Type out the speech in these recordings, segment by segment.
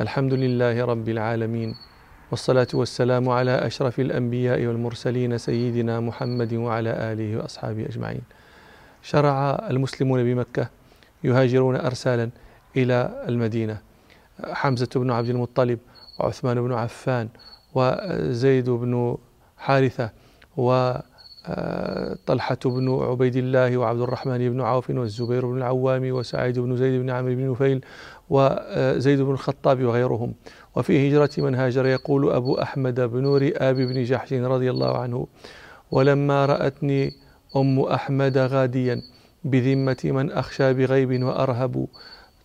الحمد لله رب العالمين والصلاة والسلام على أشرف الأنبياء والمرسلين سيدنا محمد وعلى آله وأصحابه أجمعين. شرع المسلمون بمكة يهاجرون أرسالا إلى المدينة. حمزة بن عبد المطلب وعثمان بن عفان وزيد بن حارثة و طلحة بن عبيد الله وعبد الرحمن بن عوف والزبير بن العوام وسعيد بن زيد بن عمرو بن نفيل وزيد بن الخطاب وغيرهم. وفي هجرة من هاجر يقول أبو أحمد بن رئاب بن جحش رضي الله عنه ولما رأتني أم أحمد غاديا بذمة من أخشى بغيب وأرهب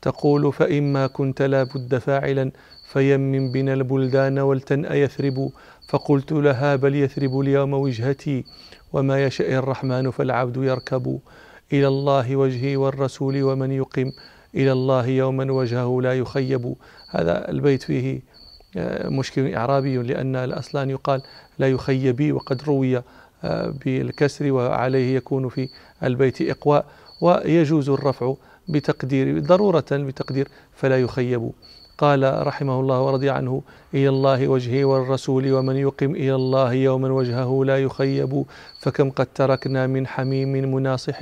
تقول فإما كنت لا بد فاعلا فيمم بنا البلدان ولتنأ يثرب فقلت لها بل يثرب اليوم وجهتي وما يشاء الرحمن فالعبد يركب إلى الله وجهي والرسول ومن يقم إلى الله يوما وجهه لا يخيب. هذا البيت فيه آه، مشكل إعرابي لأن الأصل أن يقال لا يخيبي وقد روي آه، بالكسر وعليه يكون في البيت إقواء ويجوز الرفع بتقدير ضرورة بتقدير فلا يخيب. قال رحمه الله ورضي عنه إلى الله وجهه والرسول ومن يقم إلى الله يوما وجهه لا يخيب. فكم قد تركنا من حميم مناصح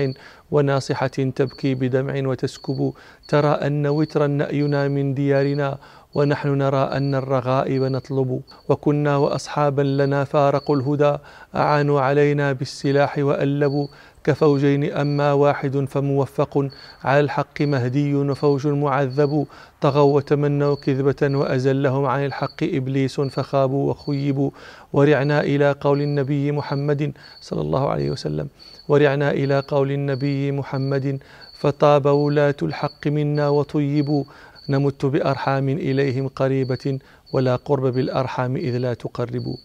وناصحة تبكي بدمع وتسكب. ترى أن وترا نأينا من ديارنا ونحن نرى أن الرغائب نطلب. وكنا وأصحابا لنا فارقوا الهدى أعانوا علينا بالسلاح وألبوا. كفوجين أما واحد فموفق. على الحق مهدي وفوج معذب. طغوا وتمنوا كذبة وأزلهم عن الحق إبليس فخابوا وخيبوا. ورعنا إلى قول النبي محمد صلى الله عليه وسلم. ورعنا إلى قول النبي محمد فطاب ولاة الحق منا وطيبوا. نمت بأرحام إليهم قريبة ولا قرب بالأرحام إذ لا تقربوا.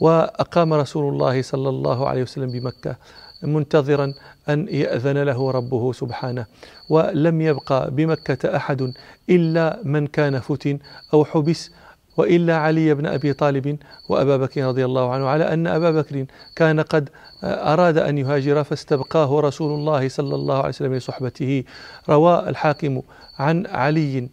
وأقام رسول الله صلى الله عليه وسلم بمكة. منتظرا أن يأذن له ربه سبحانه. ولم يبقى بمكة أحد إلا من كان فتن أو حبس وإلا علي بن أبي طالب وأبا بكر رضي الله عنه على أن أبا بكر كان قد أراد أن يهاجر فاستبقاه رسول الله صلى الله عليه وسلم لصحبته. روى الحاكم عن علي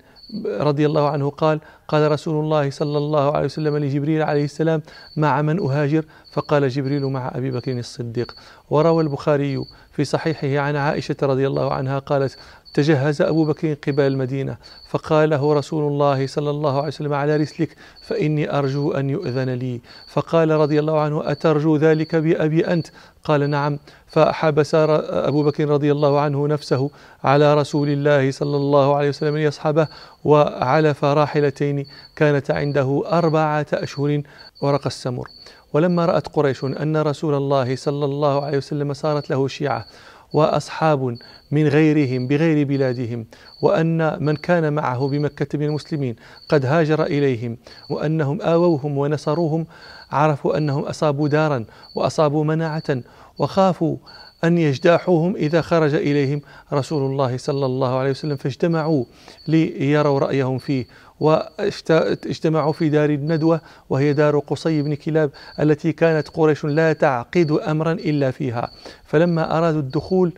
رضي الله عنه قال قال رسول الله صلى الله عليه وسلم لجبريل عليه السلام مع من أهاجر؟ فقال جبريل مع أبي بكر الصديق. وروى البخاري في صحيحه عن عائشة رضي الله عنها قالت تجهز أبو بكر قبل المدينة فقال له رسول الله صلى الله عليه وسلم على رسلك فإني أرجو أن يؤذن لي. فقال رضي الله عنه أترجو ذلك بأبي أنت؟ قال نعم. فحبس أبو بكر رضي الله عنه نفسه على رسول الله صلى الله عليه وسلم ليصحبه وعلف راحلتين كانت عنده أربعة أشهر ورق السمر. ولما رأت قريش أن رسول الله صلى الله عليه وسلم صارت له شيعة وأصحاب من غيرهم بغير بلادهم وأن من كان معه بمكة من المسلمين قد هاجر إليهم وأنهم آووهم ونصروهم عرفوا أنهم أصابوا دارا وأصابوا مناعة وخافوا أن يجتاحوهم إذا خرج إليهم رسول الله صلى الله عليه وسلم فاجتمعوا ليروا رأيهم فيه. واجتمعوا في دار الندوة وهي دار قصي بن كلاب التي كانت قريش لا تعقد أمرا إلا فيها. فلما أرادوا الدخول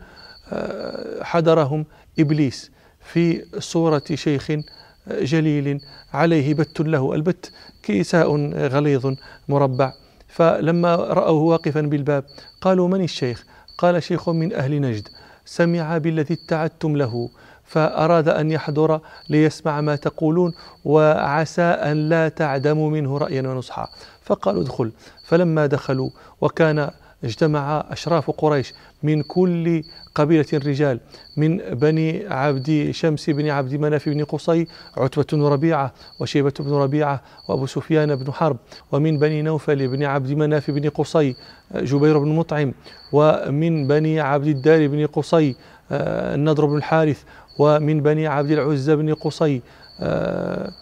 آه، حضرهم إبليس في صورة شيخ آه، جليل عليه بت له. البت كيساء غليظ مربع. فلما رأوه واقفا بالباب قالوا من الشيخ؟ قال شيخ من أهل نجد. سمع بالذي اتعدتم له. فأراد أن يحضر ليسمع ما تقولون وعسى أن لا تعدموا منه رأيا ونصحا. فقالوا ادخل. فلما دخلوا وكان اجتمع أشراف قريش من كل قبيلة رجال من بني عبد شمس بن عبد مناف بن قصي عتبة بن ربيعة وشيبة بن ربيعة وأبو سفيان بن حرب ومن بني نوفل بن عبد مناف بن قصي جبير بن مطعم ومن بني عبد الدار بن قصي آه، النضر بن الحارث ومن بني عبد العزى بن قصي آه،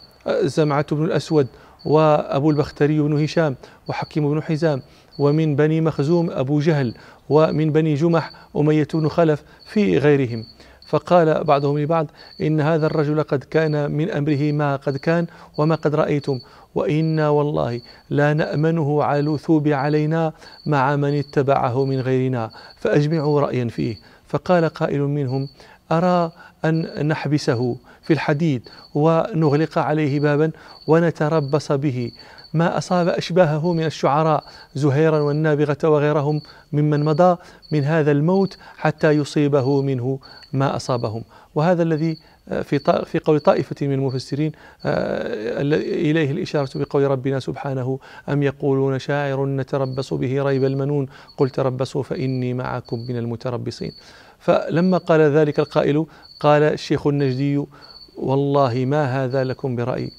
زمعة بن الأسود وأبو البختري بن هشام وحكيم بن حزام ومن بني مخزوم أبو جهل ومن بني جمح أمية بن خلف في غيرهم. فقال بعضهم لبعض إن هذا الرجل قد كان من أمره ما قد كان وما قد رأيتم وإنا والله لا نأمنه على الوثوب علينا مع من اتبعه من غيرنا فأجمعوا رأيا فيه. فقال قائل منهم أرى أن نحبسه في الحديد ونغلق عليه بابا ونتربص به. ما أصاب أشباهه من الشعراء زهيرا والنابغة وغيرهم ممن مضى من هذا الموت حتى يصيبه منه ما أصابهم. وهذا الذي آه، في في قول طائفة من المفسرين آه، إليه الإشارة بقول ربنا سبحانه أم يقولون شاعر نتربص به ريب المنون؟ قل تربصوا فإني معكم من المتربصين. فلما قال ذلك القائل قال الشيخ النجدي والله ما هذا لكم برأي؟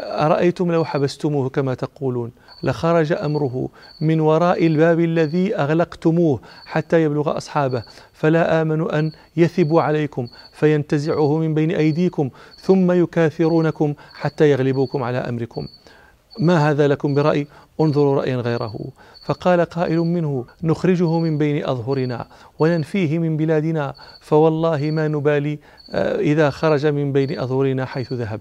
أرأيتم لو حبستموه كما تقولون؟ لخرج أمره من وراء الباب الذي أغلقتموه حتى يبلغ أصحابه فلا آمن أن يثبوا عليكم فينتزعه من بين أيديكم ثم يكاثرونكم حتى يغلبوكم على أمركم. ما هذا لكم برأي؟ انظروا رأيا غيره. فقال قائل منه نخرجه من بين أظهرنا وننفيه من بلادنا. فوالله ما نبالي آه، إذا خرج من بين أظهرنا حيث ذهب.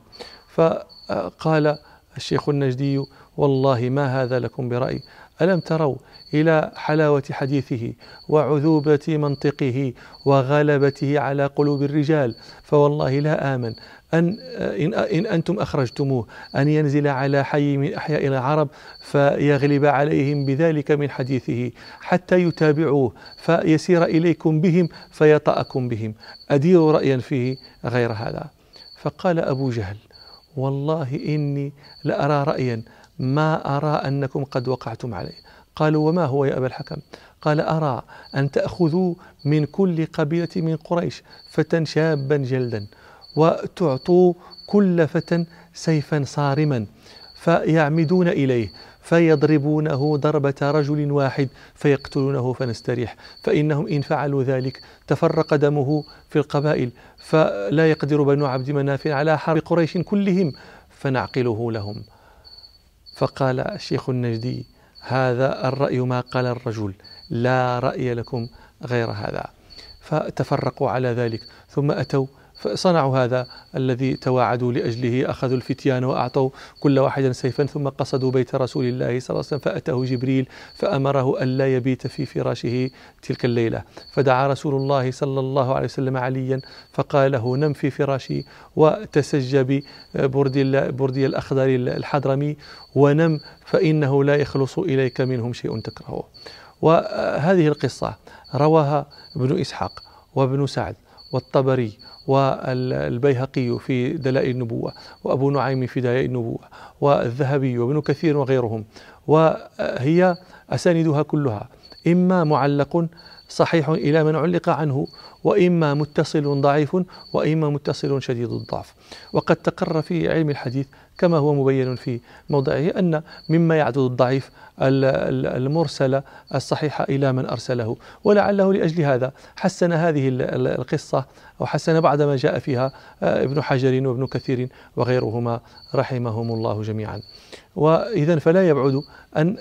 فقال الشيخ النجدي والله ما هذا لكم برأي. ألم تروا إلى حلاوة حديثه وعذوبة منطقه وغلبته على قلوب الرجال؟ فوالله لا آمن. أن إن, إن أنتم أخرجتموه أن ينزل على حي من أحياء العرب فيغلب عليهم بذلك من حديثه حتى يتابعوه فيسير إليكم بهم فيطأكم بهم. أدير رأيا فيه غير هذا. فقال أبو جهل والله إني لأرى رأيا ما أرى أنكم قد وقعتم عليه. قالوا وما هو يا أبا الحكم؟ قال أرى أن تأخذوا من كل قبيلة من قريش فتى شابا جلدا وتعطوا كل فتى سيفا صارما فيعمدون إليه فيضربونه ضربة رجل واحد فيقتلونه فنستريح فإنهم إن فعلوا ذلك تفرق دمه في القبائل فلا يقدر بنو عبد مناف على حرب قريش كلهم فنعقله لهم. فقال الشيخ النجدي هذا الرأي ما قال الرجل لا رأي لكم غير هذا. فتفرقوا على ذلك. ثم أتوا فصنعوا هذا الذي تواعدوا لأجله أخذوا الفتيان وأعطوا كل واحد سيفا ثم قصدوا بيت رسول الله صلى الله عليه وسلم فأتاه جبريل فأمره ألا يبيت في فراشه تلك الليلة. فدعا رسول الله صلى الله عليه وسلم عليا فقال له نم في فراشي وتسج ببردي بردي الأخضر الحضرمي ونم فإنه لا يخلص إليك منهم شيء تكرهه. وهذه القصة رواها ابن إسحاق وابن سعد. والطبري والبيهقي في دلائل النبوة وأبو نعيم في دلائل النبوة والذهبي وابن كثير وغيرهم. وهي أساندها كلها. إما معلق صحيح إلى من علق عنه وإما متصل ضعيف وإما متصل شديد الضعف. وقد تقر في علم الحديث كما هو مبين في موضعه أن مما يعدد الضعيف المرسل الصحيح إلى من أرسله. ولعله لأجل هذا حسن هذه القصة أو حسن بعد ما جاء فيها آه، ابن حجر وابن كثير وغيرهما رحمهم الله جميعا. وإذا فلا يبعد أن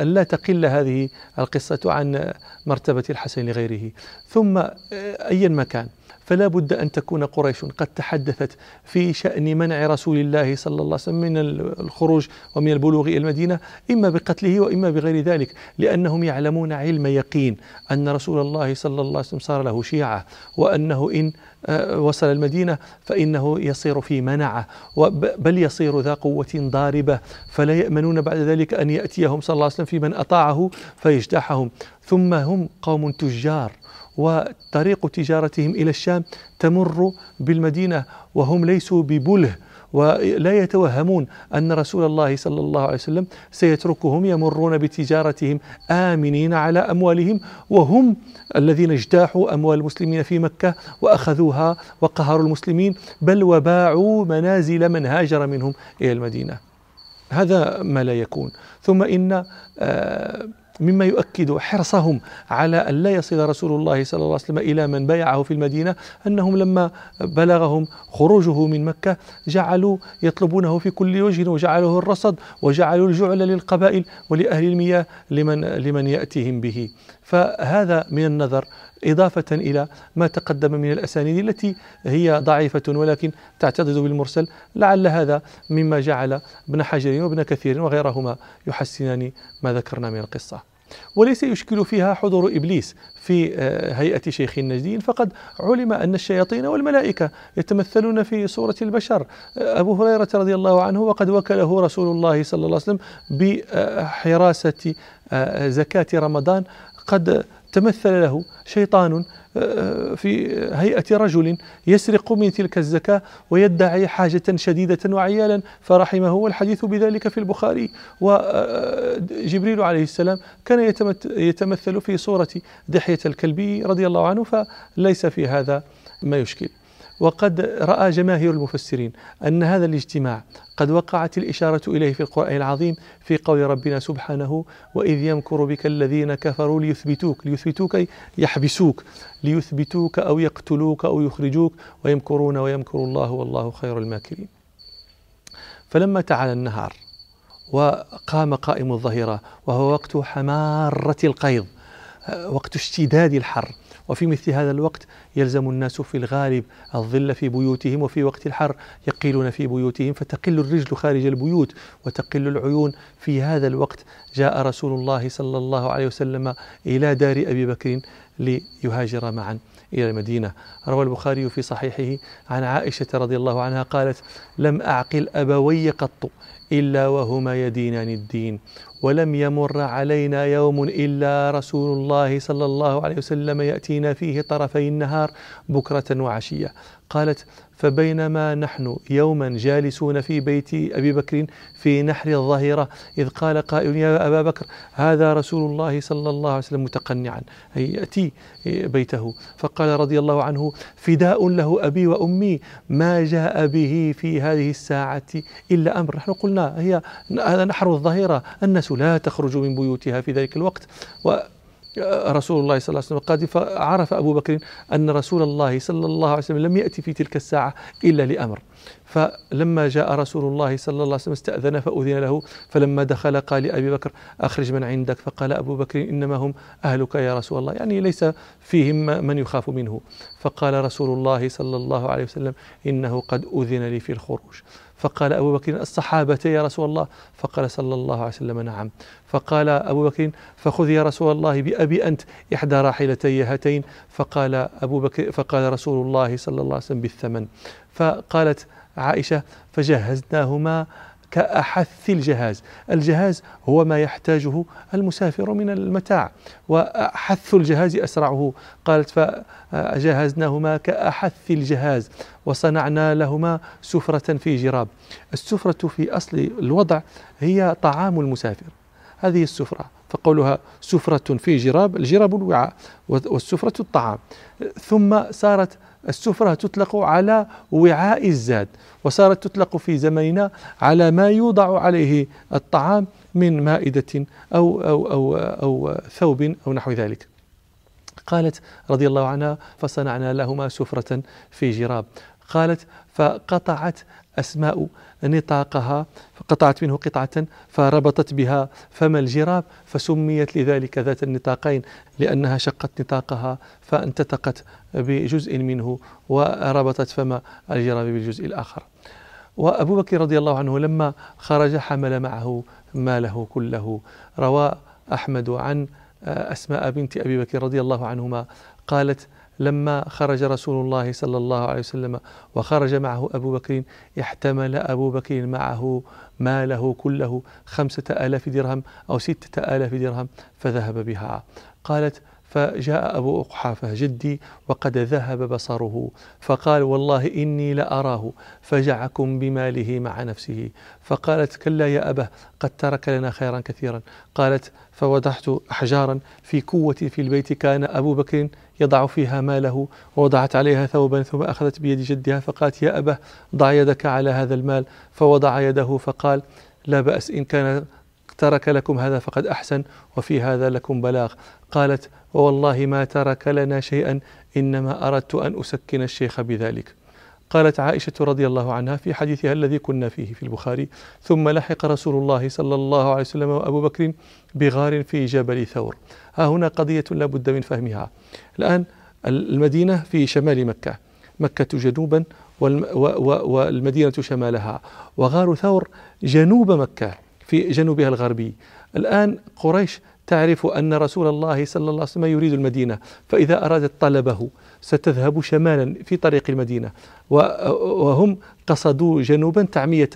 لا تقل هذه القصة عن مرتبة الحسن لغيره. ثم آه، أيا ما كان فلا بد أن تكون قريش قد تحدثت في شأن منع رسول الله صلى الله عليه وسلم من الخروج ومن البلوغ إلى المدينة إما بقتله وإما بغير ذلك لأنهم يعلمون علم يقين أن رسول الله صلى الله عليه وسلم صار له شيعة وأنه إن آه، وصل المدينة فإنه يصير في منعة بل يصير ذا قوة ضاربة فلا يأمنون بعد ذلك أن يأتيهم صلى الله عليه وسلم في من أطاعه فيجتاحهم ثم هم قوم تجار وطريق تجارتهم إلى الشام تمر بالمدينة وهم ليسوا ببله ولا يتوهمون أن رسول الله صلى الله عليه وسلم سيتركهم يمرون بتجارتهم آمنين على أموالهم وهم الذين اجتاحوا أموال المسلمين في مكة وأخذوها وقهروا المسلمين بل وباعوا منازل من هاجر منهم إلى المدينة. هذا ما لا يكون. ثم إن آه مما يؤكد حرصهم على أن لا يصل رسول الله صلى الله عليه وسلم إلى من بايعه في المدينة أنهم لما بلغهم خروجه من مكة جعلوا يطلبونه في كل وجه وجعلوه الرصد وجعلوا الجعل للقبائل ولأهل المياه لمن, لمن يأتيهم به. فهذا من النظر إضافة إلى ما تقدم من الأسانيد التي هي ضعيفة ولكن تعتضد بالمرسل. لعل هذا مما جعل ابن حجر وابن كثير وغيرهما يحسنان ما ذكرنا من القصة. وليس يشكل فيها حضور إبليس في هيئة شيخ النجدين. فقد علم أن الشياطين والملائكة يتمثلون في صورة البشر. أبو هريرة رضي الله عنه وقد وكله رسول الله صلى الله عليه وسلم بحراسة زكاة رمضان. قد تمثل له شيطان آه، في هيئة رجل يسرق من تلك الزكاة ويدعي حاجة شديدة وعيالا. فرحمه والحديث بذلك في البخاري. وجبريل عليه السلام كان يتمثل في صورة دحية الكلبي رضي الله عنه فليس في هذا ما يشكل. وقد رأى جماهير المفسرين أن هذا الاجتماع قد وقعت الإشارة إليه في القرآن العظيم في قول ربنا سبحانه وإذ يمكر بك الذين كفروا ليثبتوك ليثبتوك يحبسوك ليثبتوك أو يقتلوك أو يخرجوك ويمكرون ويمكر الله والله خير الماكرين. فلما تعالى النهار وقام قائم الظهيرة وهو وقت حمارة القيظ وقت اشتداد الحر وفي مثل هذا الوقت يلزم الناس في الغالب الظل في بيوتهم وفي وقت الحر يقيلون في بيوتهم فتقل الرجل خارج البيوت وتقل العيون. في هذا الوقت جاء رسول الله صلى الله عليه وسلم إلى دار أبي بكر ليهاجر معا إلى المدينة. روى البخاري في صحيحه عن عائشة رضي الله عنها قالت لم أعقل أبوي قط إلا وهما يدينان الدين. ولم يمر علينا يوم إلا رسول الله صلى الله عليه وسلم يأتينا فيه طرفي النهار بكرة وعشية. قالت فبينما نحن يوما جالسون في بيت أبي بكر في نحر الظهيرة إذ قال قائل يا أبا بكر هذا رسول الله صلى الله عليه وسلم متقنعا أي يأتي بيته. فقال رضي الله عنه فداء له أبي وأمي ما جاء به في هذه الساعة إلا أمر. نحن قلنا هي هذا نحر الظهيرة الناس لا تخرج من بيوتها في ذلك الوقت. و رسول الله صلى الله عليه وسلم قال فعرف أبو بكر أن رسول الله صلى الله عليه وسلم لم يأتي في تلك الساعة إلا لأمر. فلما جاء رسول الله صلى الله عليه وسلم استأذن فأذن له فلما دخل قال لأبي بكر أخرج من عندك فقال أبو بكر إنما هم أهلك يا رسول الله يعني ليس فيهم من يخاف منه. فقال رسول الله صلى الله عليه وسلم إنه قد أذن لي في الخروج. فقال أبو بكر الصحابة يا رسول الله؟ فقال صلى الله عليه وسلم نعم. فقال أبو بكر فخذ يا رسول الله بأبي أنت إحدى راحلتي هاتين. فقال أبو بكر فقال رسول الله صلى الله عليه وسلم بالثمن. فقالت عائشة فجهزناهما كأحث الجهاز. الجهاز هو ما يحتاجه المسافر من المتاع وأحث الجهاز أسرعه. قالت فجهزناهما كأحث الجهاز وصنعنا لهما سفرة في جراب. السفرة في أصل الوضع هي طعام المسافر. هذه السفرة فقولها سفرة في جراب الجراب الوعاء والسفرة الطعام. ثم صارت السفرة تطلق على وعاء الزاد وصارت تطلق في زمننا على ما يوضع عليه الطعام من مائدة أو, أو, أو, أو ثوب أو نحو ذلك. قالت رضي الله عنها فصنعنا لهما سفرة في جراب. قالت فقطعت أسماء نطاقها فقطعت منه قطعة فربطت بها فم الجراب فسميت لذلك ذات النطاقين لأنها شقت نطاقها فانتتقت بجزء منه وربطت فم الجراب بالجزء الآخر. وأبو بكر رضي الله عنه لما خرج حمل معه ماله كله. روى أحمد عن أسماء بنت أبي بكر رضي الله عنهما قالت لما خرج رسول الله صلى الله عليه وسلم وخرج معه أبو بكر احتمل أبو بكر معه ماله كله خمسة آلاف درهم أو ستة آلاف درهم فذهب بها. قالت فجاء أبو أقحافة جدي وقد ذهب بصره فقال والله إني لأراه فجعكم بماله مع نفسه. فقالت كلا يا أبه قد ترك لنا خيرا كثيرا. قالت فوضعت أحجارا في كوة في البيت كان أبو بكر يضع فيها ماله ووضعت عليها ثوبا ثم أخذت بيد جدها فقالت يا أبه ضع يدك على هذا المال. فوضع يده فقال لا بأس إن كان ترك لكم هذا فقد أحسن وفي هذا لكم بلاغ. قالت ووالله ما ترك لنا شيئا إنما أردت أن أسكن الشيخ بذلك. قالت عائشة رضي الله عنها في حديثها الذي كنا فيه في البخاري ثم لحق رسول الله صلى الله عليه وسلم وأبو بكر بغار في جبل ثور. ها هنا قضية لا بد من فهمها. الآن المدينة في شمال مكة مكة جنوبا والمدينة شمالها. وغار ثور جنوب مكة في جنوبها الغربي. الآن قريش تعرف أن رسول الله صلى الله عليه وسلم يريد المدينة فإذا أرادت طلبه ستذهب شمالا في طريق المدينة وهم قصدوا جنوبا تعمية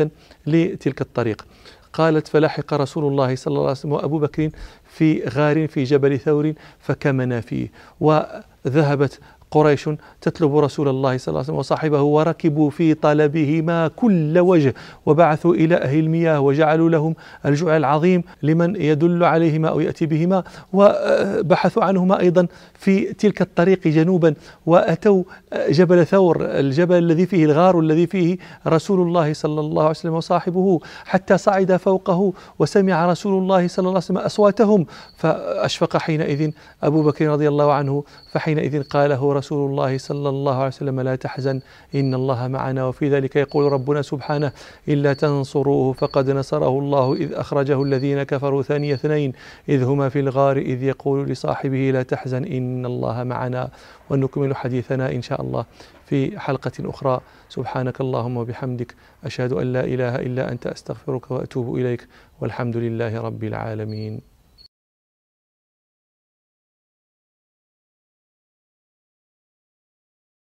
لتلك الطريق. قالت فلاحق رسول الله صلى الله عليه وسلم وأبو بكر في غار في جبل ثور فكمنا فيه وذهبت قريش تطلب رسول الله صلى الله عليه وسلم وصاحبه وركبوا في طلبهما كل وجه وبعثوا إلى أهل المياه وجعلوا لهم الجوع العظيم لمن يدل عليهما أو يأتي بهما وبحثوا عنهما أيضا في تلك الطريق جنوبا وأتوا جبل ثور الجبل الذي فيه الغار الذي فيه رسول الله صلى الله عليه وسلم وصاحبه حتى صعد فوقه وسمع رسول الله صلى الله عليه وسلم أصواتهم فأشفق حينئذ أبو بكر رضي الله عنه فحينئذ قاله رسول الله صلى الله عليه وسلم لا تحزن إن الله معنا. وفي ذلك يقول ربنا سبحانه إلا تنصروه فقد نصره الله إذ أخرجه الذين كفروا ثاني اثنين إذ هما في الغار إذ يقول لصاحبه لا تحزن إن الله معنا. ونكمل حديثنا إن شاء الله في حلقة أخرى. سبحانك اللهم وبحمدك أشهد أن لا إله إلا أنت أستغفرك وأتوب إليك والحمد لله رب العالمين.